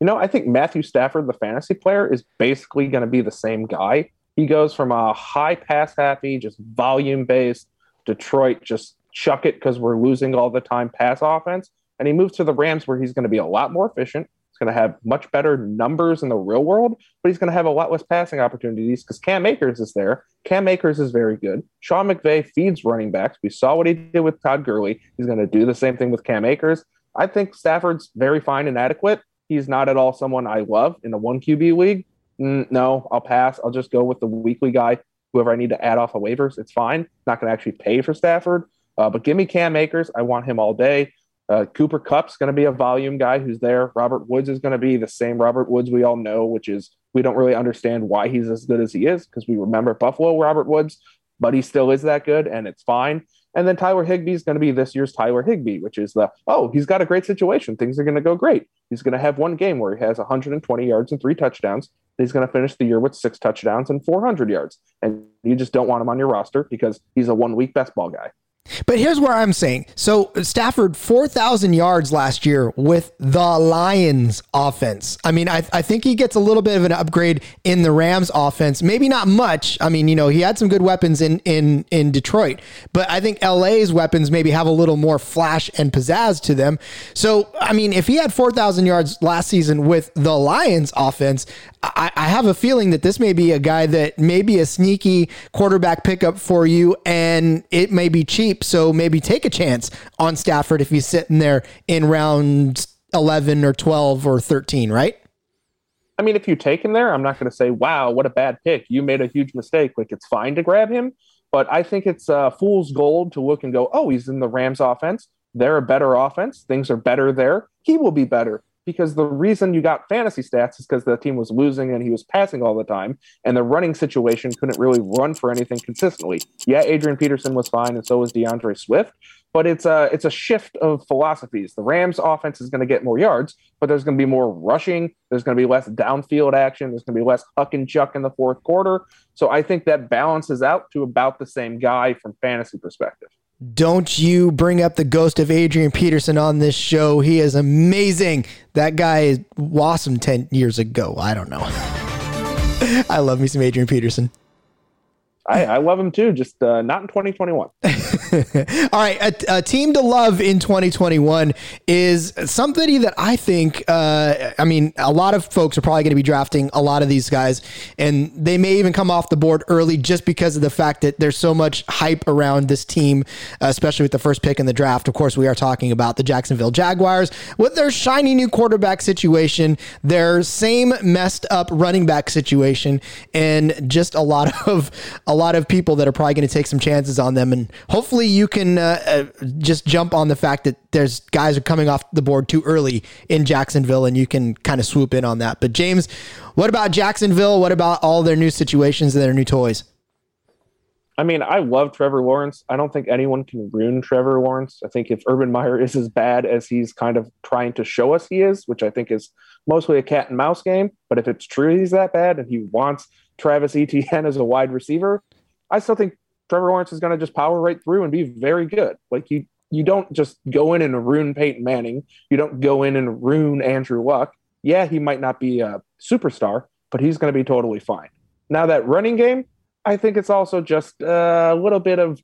You know, I think Matthew Stafford, the fantasy player, is basically going to be the same guy. He goes from a high pass happy, just volume based Detroit, just chuck it because we're losing all the time pass offense. And he moves to the Rams where he's going to be a lot more efficient. He's going to have much better numbers in the real world, but he's going to have a lot less passing opportunities because Cam Akers is there. Cam Akers is very good. Sean McVay feeds running backs. We saw what he did with Todd Gurley. He's going to do the same thing with Cam Akers. I think Stafford's very fine and adequate. He's not at all someone I love in the one QB league. Mm, no, I'll pass. I'll just go with the weekly guy. Whoever I need to add off of waivers, it's fine. Not going to actually pay for Stafford, uh, but give me Cam Akers. I want him all day. Uh, Cooper Kupp's going to be a volume guy who's there. Robert Woods is going to be the same Robert Woods we all know, which is we don't really understand why he's as good as he is because we remember Buffalo Robert Woods, but he still is that good and it's fine. And then Tyler Higbee is going to be this year's Tyler Higbee, which is the, oh, he's got a great situation. Things are going to go great. He's going to have one game where he has 120 yards and three touchdowns. He's going to finish the year with six touchdowns and 400 yards. And you just don't want him on your roster because he's a one week best ball guy. But here's where I'm saying. So Stafford, 4,000 yards last year with the Lions offense. I mean, I, I think he gets a little bit of an upgrade in the Rams offense. Maybe not much. I mean, you know, he had some good weapons in, in, in Detroit, but I think LA's weapons maybe have a little more flash and pizzazz to them. So, I mean, if he had 4,000 yards last season with the Lions offense, I, I have a feeling that this may be a guy that may be a sneaky quarterback pickup for you and it may be cheap cheap, so maybe take a chance on Stafford if he's sitting there in round 11 or 12 or 13, right? I mean, if you take him there, I'm not going to say, wow, what a bad pick. You made a huge mistake. Like, it's fine to grab him, but I think it's uh, fool's gold to look and go, oh, he's in the Rams offense. They're a better offense. Things are better there. He will be better because the reason you got fantasy stats is because the team was losing and he was passing all the time, and the running situation couldn't really run for anything consistently. Yeah, Adrian Peterson was fine, and so was DeAndre Swift, but it's a it's a shift of philosophies. The Rams' offense is going to get more yards, but there's going to be more rushing. There's going to be less downfield action. There's going to be less huck and chuck in the fourth quarter. So I think that balances out to about the same guy from fantasy perspective. Don't you bring up the ghost of Adrian Peterson on this show. He is amazing. That guy is awesome 10 years ago. I don't know. [LAUGHS] I love me some Adrian Peterson. I, I love him too, just uh, not in 2021. [LAUGHS] All right, a, a, team to love in 2021 is somebody that I think. Uh, I mean, a lot of folks are probably going to be drafting a lot of these guys, and they may even come off the board early just because of the fact that there's so much hype around this team, especially with the first pick in the draft. Of course, we are talking about the Jacksonville Jaguars with their shiny new quarterback situation, their same messed up running back situation, and just a lot [LAUGHS] of a lot of people that are probably going to take some chances on them. And hopefully you can uh, uh, just jump on the fact that there's guys are coming off the board too early in Jacksonville and you can kind of swoop in on that. But James, what about Jacksonville? What about all their new situations and their new toys? I mean, I love Trevor Lawrence. I don't think anyone can ruin Trevor Lawrence. I think if Urban Meyer is as bad as he's kind of trying to show us he is, which I think is mostly a cat and mouse game, but if it's true he's that bad and he wants Travis Etienne as a wide receiver, I still think Trevor Lawrence is going to just power right through and be very good. Like you, you don't just go in and ruin Peyton Manning. You don't go in and ruin Andrew Luck. Yeah, he might not be a superstar, but he's going to be totally fine. Now that running game, I think it's also just a little bit of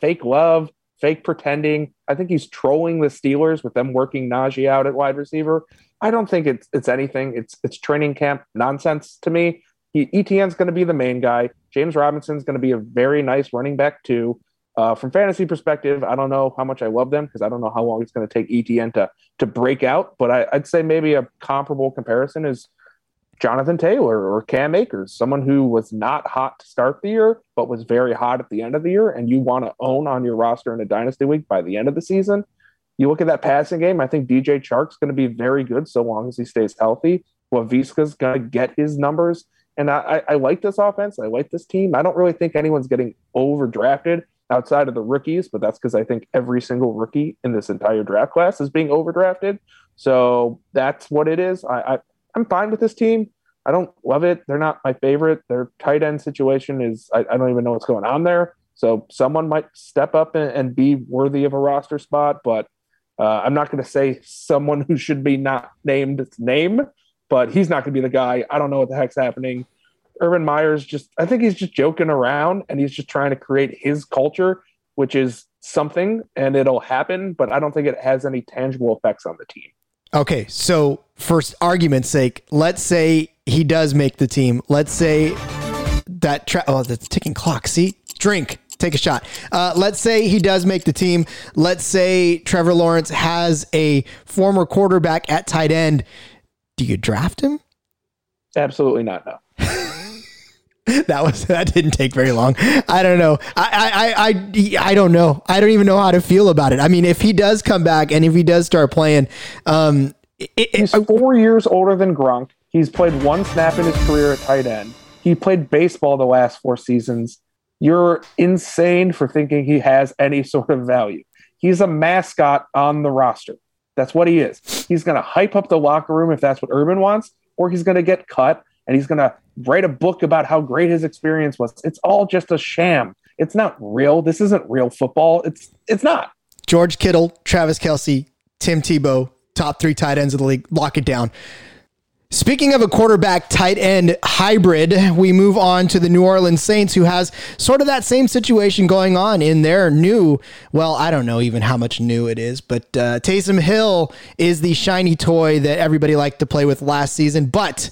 fake love, fake pretending. I think he's trolling the Steelers with them working Najee out at wide receiver. I don't think it's it's anything. It's it's training camp nonsense to me. He, Etienne's going to be the main guy. James Robinson's going to be a very nice running back too. Uh, from fantasy perspective, I don't know how much I love them because I don't know how long it's going to take Etienne to to break out. But I, would say maybe a comparable comparison is Jonathan Taylor or Cam Akers, someone who was not hot to start the year, but was very hot at the end of the year, and you want to own on your roster in a dynasty week by the end of the season. You look at that passing game. I think DJ Chark's going to be very good so long as he stays healthy. Laviska's going to get his numbers. And I, I like this offense. I like this team. I don't really think anyone's getting overdrafted outside of the rookies, but that's because I think every single rookie in this entire draft class is being overdrafted. So that's what it is. I, I am fine with this team. I don't love it. They're not my favorite. Their tight end situation is I, I don't even know what's going on there. So someone might step up and, and be worthy of a roster spot, but uh, I'm not going to say someone who should be not named name, but he's not going to be the guy. I don't know what the heck's happening. Urban Meyer's just, I think he's just joking around and he's just trying to create his culture, which is something and it'll happen, but I don't think it has any tangible effects on the team. Okay, so for argument's sake, let's say he does make the team. Let's say that tra- oh, the ticking clock. See, drink, take a shot. Uh, let's say he does make the team. Let's say Trevor Lawrence has a former quarterback at tight end. Do you draft him? Absolutely not. No. [LAUGHS] that was that didn't take very long. I don't know. I, I I I don't know. I don't even know how to feel about it. I mean, if he does come back and if he does start playing, um, it, he's four years older than Gronk. He's played one snap in his career at tight end. He played baseball the last four seasons. You're insane for thinking he has any [LAUGHS] sort of value. He's a mascot on the roster. That's what he is. He's going to hype up the locker room if that's what Urban wants, or he's going to get cut and he's going to write a book about how great his experience was. It's all just a sham. It's not real. This isn't real football. It's it's not. George Kittle, Travis Kelce, Tim Tebow, top three tight ends of the league. Lock it down. Speaking of a quarterback tight end hybrid, we move on to the New Orleans Saints, who has sort of that same situation going on in their new, well, I don't know even how much new it is, but uh, Taysom Hill is the shiny toy that everybody liked to play with last season. But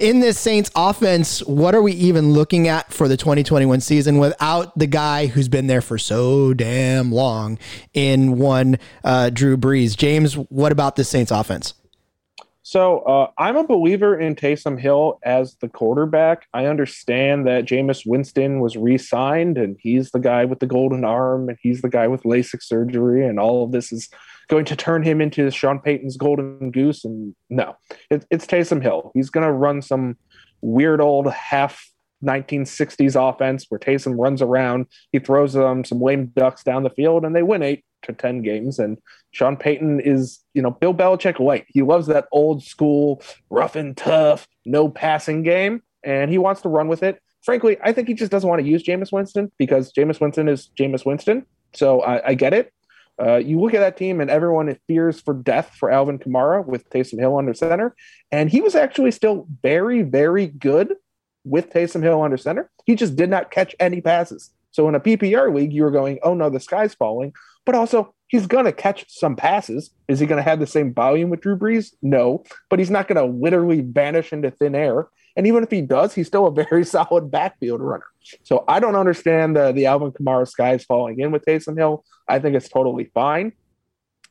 in this Saints offense, what are we even looking at for the 2021 season without the guy who's been there for so damn long in one uh, Drew Brees? James, what about the Saints offense? So uh, I'm a believer in Taysom Hill as the quarterback. I understand that Jameis Winston was re-signed, and he's the guy with the golden arm, and he's the guy with LASIK surgery, and all of this is going to turn him into Sean Payton's golden goose. And no, it, it's Taysom Hill. He's going to run some weird old half 1960s offense where Taysom runs around, he throws them some lame ducks down the field, and they win eight to 10 games. And Sean Payton is, you know, Bill Belichick light. He loves that old school, rough and tough, no passing game, and he wants to run with it. Frankly, I think he just doesn't want to use Jameis Winston because Jameis Winston is Jameis Winston. So I, I get it. Uh, you look at that team, and everyone fears for death for Alvin Kamara with Taysom Hill under center, and he was actually still very, very good with Taysom Hill under center. He just did not catch any passes. So in a PPR league, you were going, "Oh no, the sky's falling." but also he's going to catch some passes. Is he going to have the same volume with Drew Brees? No, but he's not going to literally vanish into thin air. And even if he does, he's still a very [LAUGHS] solid backfield runner. So I don't understand the the Alvin Kamara skies falling in with Taysom Hill. I think it's totally fine.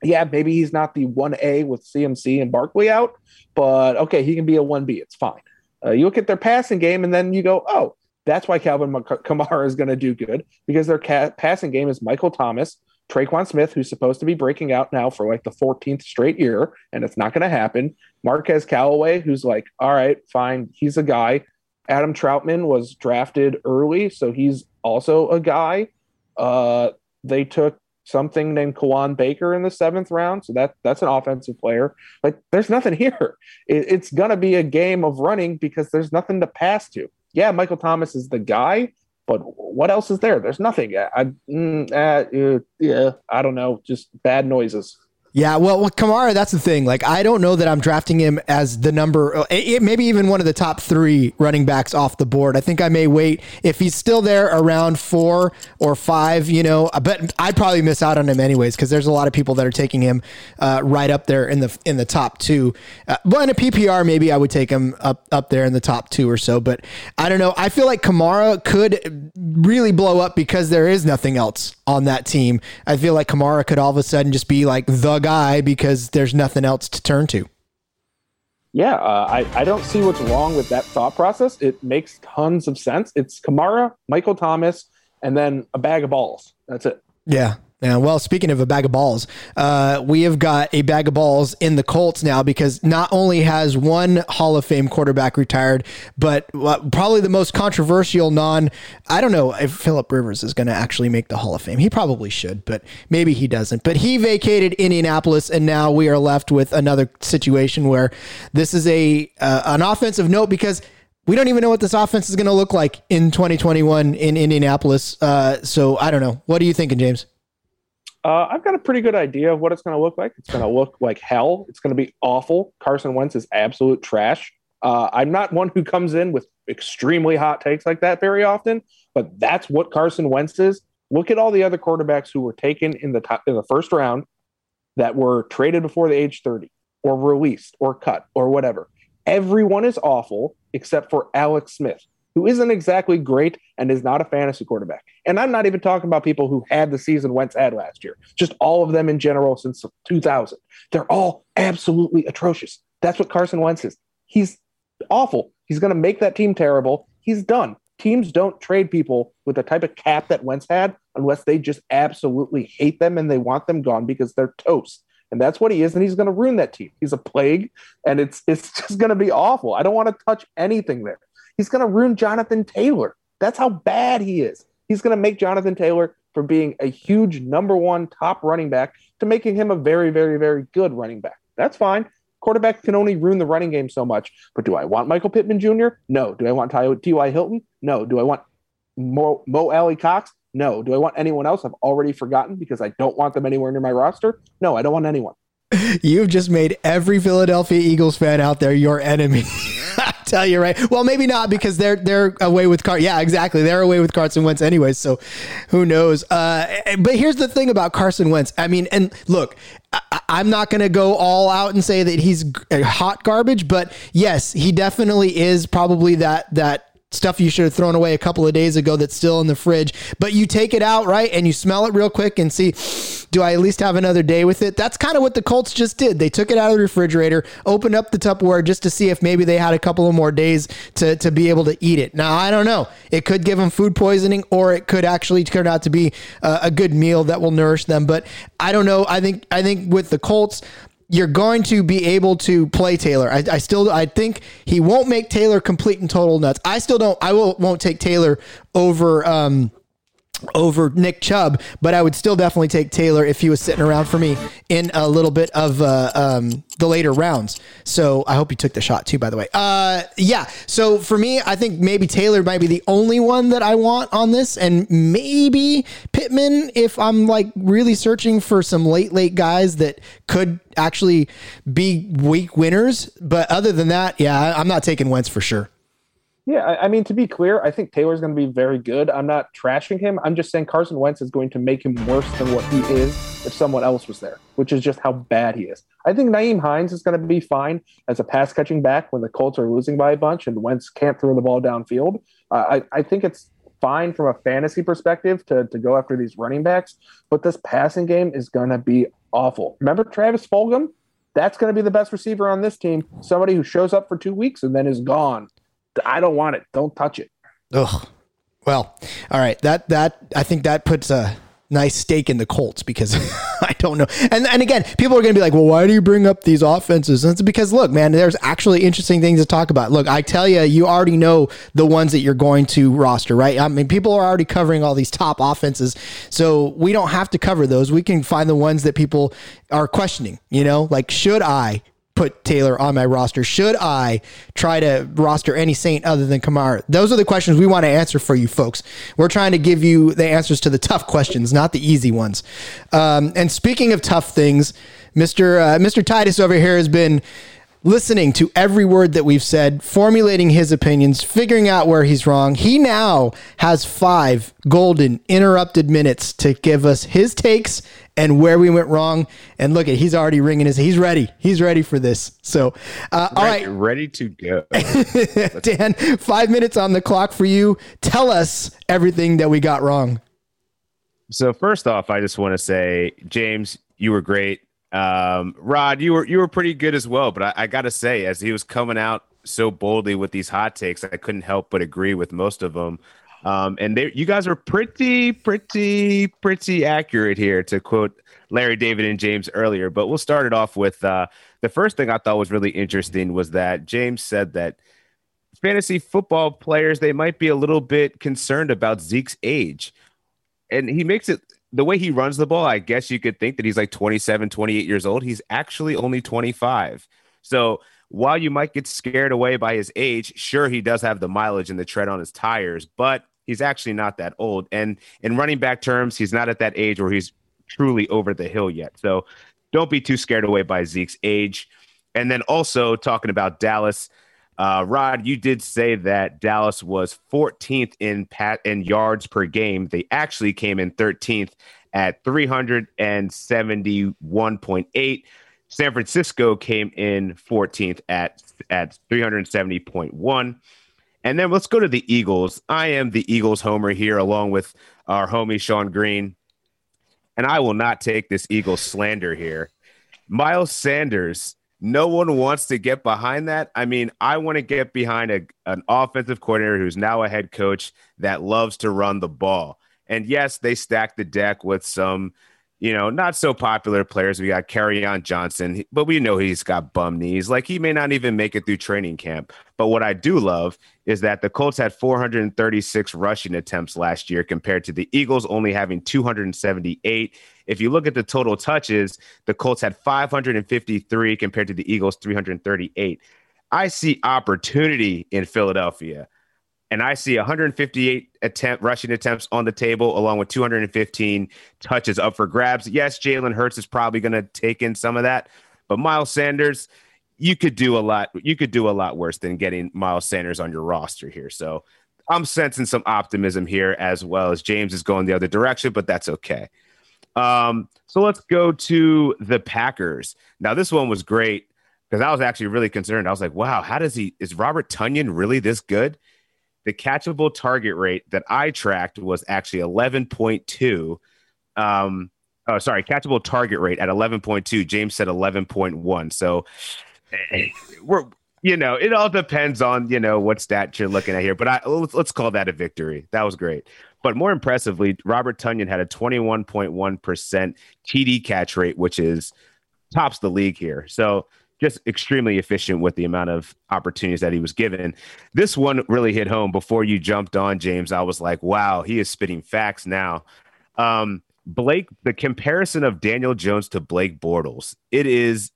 Yeah, maybe he's not the one A with CMC and Barkley out, but okay, he can be a one B. It's fine. Uh, you look at their passing game, and then you go, oh, that's why Calvin Kamara is going to do good because their ca- passing game is Michael Thomas, Tre'Quan Smith, who's supposed to be breaking out now for like the 14th straight year, and it's not going to happen. Marquez Callaway, who's like, all right, fine, he's a guy. Adam Trautman was drafted early, so he's also a guy. Uh, they took something named Kawaan Baker in the seventh round, so that that's an offensive player. Like, there's nothing [LAUGHS] here. It, it's gonna be a game of running because there's nothing to pass to. Yeah, Michael Thomas is the guy, but what else is there? There's nothing. I, mm, uh, yeah, I don't know. Just bad noises. Yeah, well, with Kamara, that's the thing. Like, I don't know that I'm drafting him as the number, uh, maybe even one of the top three running backs off the board. I think I may wait if he's still there around four or five. You know, but I'd probably miss out on him anyways because there's a lot of people that are taking him uh, right up there in the in the top two. Uh, well, in a PPR, maybe I would take him up up there in the top two or so. But I don't know. I feel like Kamara could really blow up because there is nothing else on that team. I feel like Kamara could all of a sudden just be like the guy because there's nothing else to turn to. Yeah, uh, I, I don't see what's wrong with that thought process. It makes tons of sense. It's Kamara, Michael Thomas, and then a bag of balls. That's it. Yeah. Yeah, well, speaking of a bag of balls, uh, we have got a bag of balls in the Colts now because not only has one Hall of Fame quarterback retired, but uh, probably the most controversial non. I don't know if Philip Rivers is going to actually make the Hall of Fame. He probably should, but maybe he doesn't. But he vacated Indianapolis, and now we are left with another situation where this is a uh, an offensive note because we don't even know what this offense is going to look like in 2021 in Indianapolis. Uh, so I don't know. What are you thinking, James? Uh, I've got a pretty good idea of what it's going to look like. It's going to look like hell. It's going to be awful. Carson Wentz is absolute trash. Uh, I'm not one who comes in with extremely hot takes like that very often, but that's what Carson Wentz is. Look at all the other quarterbacks who were taken in the top, in the first round that were traded before the age 30 or released or cut or whatever. Everyone is awful except for Alex Smith who isn't exactly great and is not a fantasy quarterback. And I'm not even talking about people who had the season Wentz had last year, just all of them in general since 2000. They're all absolutely atrocious. That's what Carson Wentz is. He's awful. He's going to make that team terrible. He's done. Teams don't trade people with the type of cap that Wentz had unless they just absolutely hate them and they want them gone because they're toast. And that's what he is, and he's going to ruin that team. He's a plague, and it's it's [LAUGHS] just going to be awful. I don't want to touch anything there. He's going to ruin Jonathan Taylor. That's how bad he is. He's going to make Jonathan Taylor from being a huge number one top running back to making him a very, very, very good running back. That's fine. Quarterback can only ruin the running game so much. But do I want Michael Pittman Jr.? No. Do I want T.Y. Hilton? No. Do I want Mo, Mo Alie-Cox? No. Do I want anyone else? I've already forgotten because I don't want them anywhere near my roster. No, I don't want anyone. [LAUGHS] You've just made every Philadelphia Eagles fan out there your enemy. [LAUGHS] tell you right. Well, maybe not because they're they're away with Car. Yeah, exactly. They're away with Carson Wentz anyway. So who knows? Uh, but here's the thing about Carson Wentz. I mean, and look, I, I'm not going to go all out and say that he's hot garbage, but yes, he definitely is probably that that stuff you should have thrown away a couple of days ago that's still in the fridge. But you take it out, right? And you smell it real quick and see, do I at least have another day with it? That's kind of what the Colts just did. They took it out of the refrigerator, opened up the Tupperware just to see if maybe they had a couple of more days to, to be able to eat it. Now, I don't know. It could give them food poisoning or it could actually turn out to be a, a good meal that will nourish them. But I don't know. I think, I think with the Colts, you're going to be able to play Taylor. I, I, still I think he won't make Taylor complete and total nuts. I still don't I will won't take Taylor over um over Nick Chubb, but I would still definitely take Taylor if he was sitting around for me in a little bit of uh, um, the later rounds. So I hope you took the shot too, by the way. Uh, yeah. So for me, I think maybe Taylor might be the only one that I want on this, and maybe Pittman if I'm like really searching for some late, late guys that could actually be week winners. But other than that, yeah, I'm not taking Wentz for sure. Yeah, I, I, mean, to be clear, I think Taylor's going to be very good. I'm not trashing him. I'm just saying Carson Wentz is going to make him worse than what he is if someone else was there, which is just how bad he is. I think Nyheim Hines is going to be fine as a pass catching back when the Colts are losing by a bunch and Wentz can't throw the ball downfield. Uh, I, I think it's fine from a fantasy perspective to, to go after these running backs, but this passing game is going to be awful. Remember Travis Fulgham? That's going to be the best receiver on this team. Somebody who shows up for two weeks and then is gone. I don't want it. Don't touch it. Ugh. Well, all right. That that I think that puts a nice stake in the Colts because [LAUGHS] I don't know. And and again, people are going to be like, "Well, why do you bring up these offenses?" And it's because look, man, there's actually interesting things to talk about. Look, I tell you, you already know the ones that you're going to roster, right? I mean, people are already covering all these top offenses, so we don't have to cover those. We can find the ones that people are questioning. You know, like should I put Taylor on my roster? Should I try to roster any Saint other than Kamara? Those are the questions we want to answer for you folks. We're trying to give you the answers to the tough questions, not the easy ones. Um, and speaking of tough things, Mr. Uh, Mr. Titus over here has been listening to every word that we've said, formulating his opinions, figuring out where he's wrong. He now has five golden interrupted minutes to give us his takes and where we went wrong. And look at he's already ringing his. He's ready. He's ready for this. So, uh, all right, ready to go. [LAUGHS] Dan, five minutes on the clock for you. Tell us everything that we got wrong. So first off, I just want to say, James, you were great. Um, Rod, you were you were pretty good as well. But I, I got to say, as he was coming out so boldly with these hot takes, I couldn't help but agree with most of them. Um, and they, you guys are pretty, pretty, pretty accurate here to quote Larry David and James earlier. But we'll start it off with uh, the first thing I thought was really interesting was that James said that fantasy football players they might be a little bit concerned about Zeke's age, and he makes it the way he runs the ball. I guess you could think that he's like 27, 28 years old. He's actually only 25. So while you might get scared away by his age, sure he does have the mileage and the tread on his tires, but he's actually not that old. And in running back terms, he's not at that age where he's truly over the hill yet. So don't be too scared away by Zeke's age. And then also talking about Dallas, uh, Rod, you did say that Dallas was 14th in pat in yards per game. They actually came in 13th at 371.8. San Francisco came in 14th at at 370.1. And then let's go to the Eagles. I am the Eagles homer here, along with our homie Sean Green. And I will not take this Eagles slander here. Miles Sanders, no one wants to get behind that. I mean, I want to get behind a, an offensive coordinator who's now a head coach that loves to run the ball. And yes, they stacked the deck with some you know, not so popular players. We got on Johnson, but we know he's got bum knees. Like he may not even make it through training camp. But what I do love is that the Colts had 436 rushing attempts last year compared to the Eagles only having 278. If you look at the total touches, the Colts had 553 compared to the Eagles 338. I see opportunity in Philadelphia and I see 158 attempt rushing attempts on the table, along with 215 touches up for grabs. Yes, Jalen Hurts is probably going to take in some of that, but Miles Sanders, you could do a lot. You could do a lot worse than getting Miles Sanders on your roster here. So I'm sensing some optimism here as well as James is going the other direction, but that's okay. Um, so let's go to the Packers. Now, this one was great because I was actually really concerned. I was like, wow, how does he is Robert Tonyan really this good? The catchable target rate that I tracked was actually 11.2. Um, oh, sorry, catchable target rate at 11.2. James said 11.1. So eh, we're, you know, it all depends on, you know, what stat you're looking at here. But I, let's, let's call that a victory. That was great. But more impressively, Robert Tonyan had a 21.1% TD catch rate, which is tops the league here. So just extremely efficient with the amount of opportunities that he was given. This one really hit home before you jumped on, James. I was like, wow, he is spitting facts now. Um, Blake, the comparison of Daniel Jones to Blake Bortles, it is,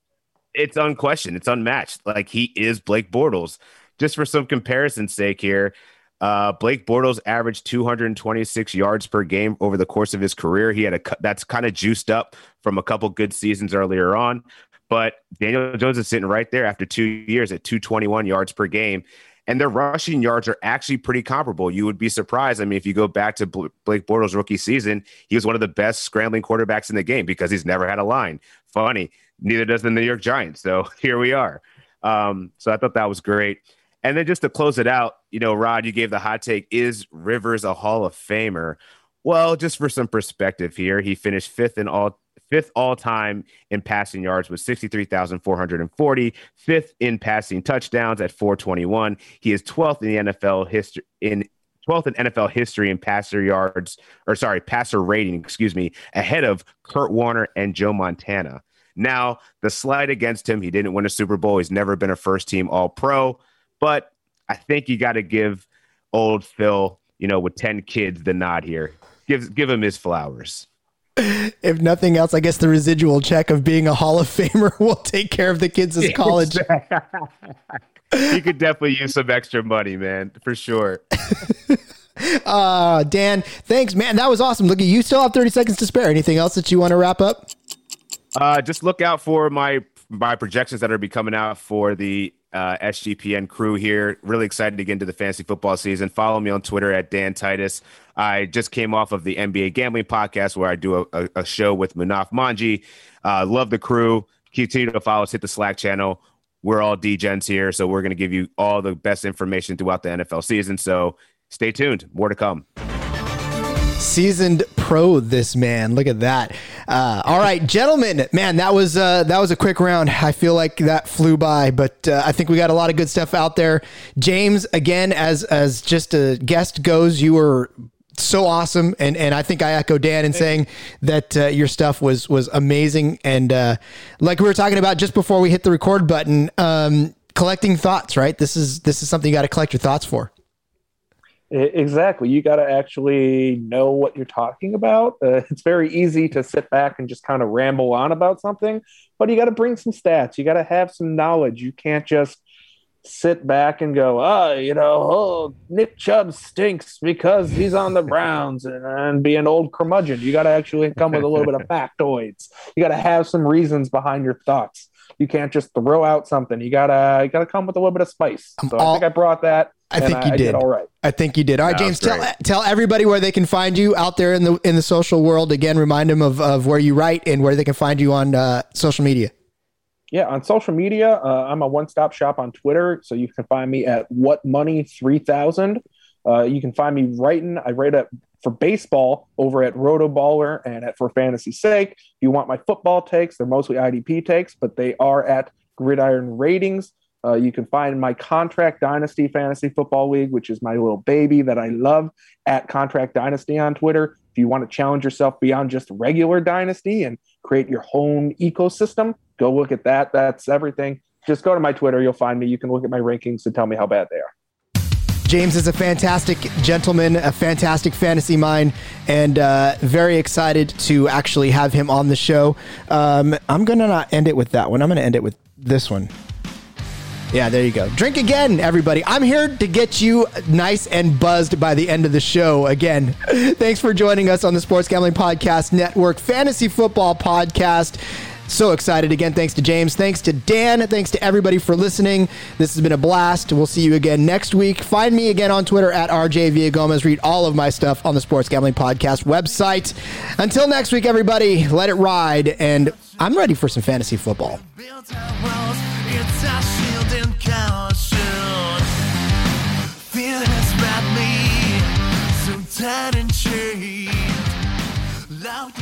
it's unquestioned, it's unmatched. Like he is Blake Bortles. Just for some comparison's sake here, uh, Blake Bortles averaged 226 yards per game over the course of his career. He had a that's kind of juiced up from a couple good seasons earlier on. But Daniel Jones is sitting right there after two years at 221 yards per game. And their rushing yards are actually pretty comparable. You would be surprised. I mean, if you go back to Blake Bortles' rookie season, he was one of the best scrambling quarterbacks in the game because he's never had a line. Funny, neither does the New York Giants. So [LAUGHS] here we are. Um, so I thought that was great. And then just to close it out, you know, Rod, you gave the hot take: Is Rivers a Hall of Famer? Well, just for some perspective here, he finished fifth in all fifth all time in passing yards with 63,440, fifth in passing touchdowns at 421. He is 12th in the NFL history in 12th in NFL history in passer yards, or sorry, passer rating, excuse me, ahead of Kurt Warner and Joe Montana. Now, the slide against him, he didn't win a Super Bowl. He's never been a first team All Pro, but I think you got to give old Phil, you know, with 10 kids, the nod here. Give, give him his flowers if nothing else, I guess the residual check of being a Hall of Famer [LAUGHS] will take care of the kids' college. you could definitely use some extra money, man, for sure. [LAUGHS] uh, Dan, thanks, man. That was awesome. Look, you still have 30 seconds to spare. Anything else that you want to wrap up? Uh, just look out for my my projections that are be coming out for the uh, SGPN crew here. Really excited to get into the fantasy football season. Follow me on Twitter at Dan Titus. I just came off of the NBA gambling podcast where I do a, a show with Munaf Manji. Uh, love the crew. Continue to follow us. Hit the Slack channel. We're all DGens here, so we're going to give you all the best information throughout the NFL season. So stay tuned. More to come. Seasoned pro this man. Look at that. Uh, all right, gentlemen, man, that was uh, that was a quick round. I feel like that flew by, but uh, I think we got a lot of good stuff out there. James, again, as as just a guest goes, you were so awesome, and and I think I echo Dan in saying that uh, your stuff was was amazing, and uh, like we were talking about just before we hit the record button, um, collecting thoughts. Right, this is this is something you got to collect your thoughts for. Exactly. You got to actually know what you're talking about. Uh, [LAUGHS] it's very easy to sit back and just kind of ramble on about something, but you got to bring some stats. You got to have some knowledge. You can't just sit back and go, oh, you know, oh, Nick Chubb stinks because he's on the [LAUGHS] Browns and, and be an old curmudgeon. You got to actually come with a little bit of [LAUGHS] factoids. You got to have some reasons behind your thoughts. You can't just throw out something. You gotta you gotta come with a little bit of spice. So all, I think I brought that. I think you did. I did. All right. I think you did. All right, James. Tell tell everybody where they can find you out there in the in the social world. Again, remind them of, of where you write and where they can find you on uh, social media. Yeah, on social media, uh, I'm a one-stop shop on Twitter, so you can find me at What Money Three Thousand. Uh, you can find me writing. I write up for baseball over at Rotoballer and at For Fantasy Sake. If you want my football takes, they're mostly IDP takes, but they are at Gridiron Ratings. Uh, you can find my Contract Dynasty Fantasy Football League, which is my little baby that I love, at Contract Dynasty on Twitter. If you want to challenge yourself beyond just regular Dynasty and create your own ecosystem, go look at that. That's everything. Just go to my Twitter, you'll find me. You can look at my rankings and tell me how bad they are. James is a fantastic gentleman, a fantastic fantasy mind, and uh, very excited to actually have him on the show. Um, I'm going to not end it with that one. I'm going to end it with this one. Yeah, there you go. Drink again, everybody. I'm here to get you nice and buzzed by the end of the show. Again, [LAUGHS] thanks for joining us on the Sports Gambling Podcast Network Fantasy Football Podcast. So excited again. Thanks to James. Thanks to Dan. Thanks to everybody for listening. This has been a blast. We'll see you again next week. Find me again on Twitter at RJ Villagomez. Read all of my stuff on the Sports Gambling Podcast website. Until next week, everybody, let it ride. And I'm ready for some fantasy football. Tight and chained. Loud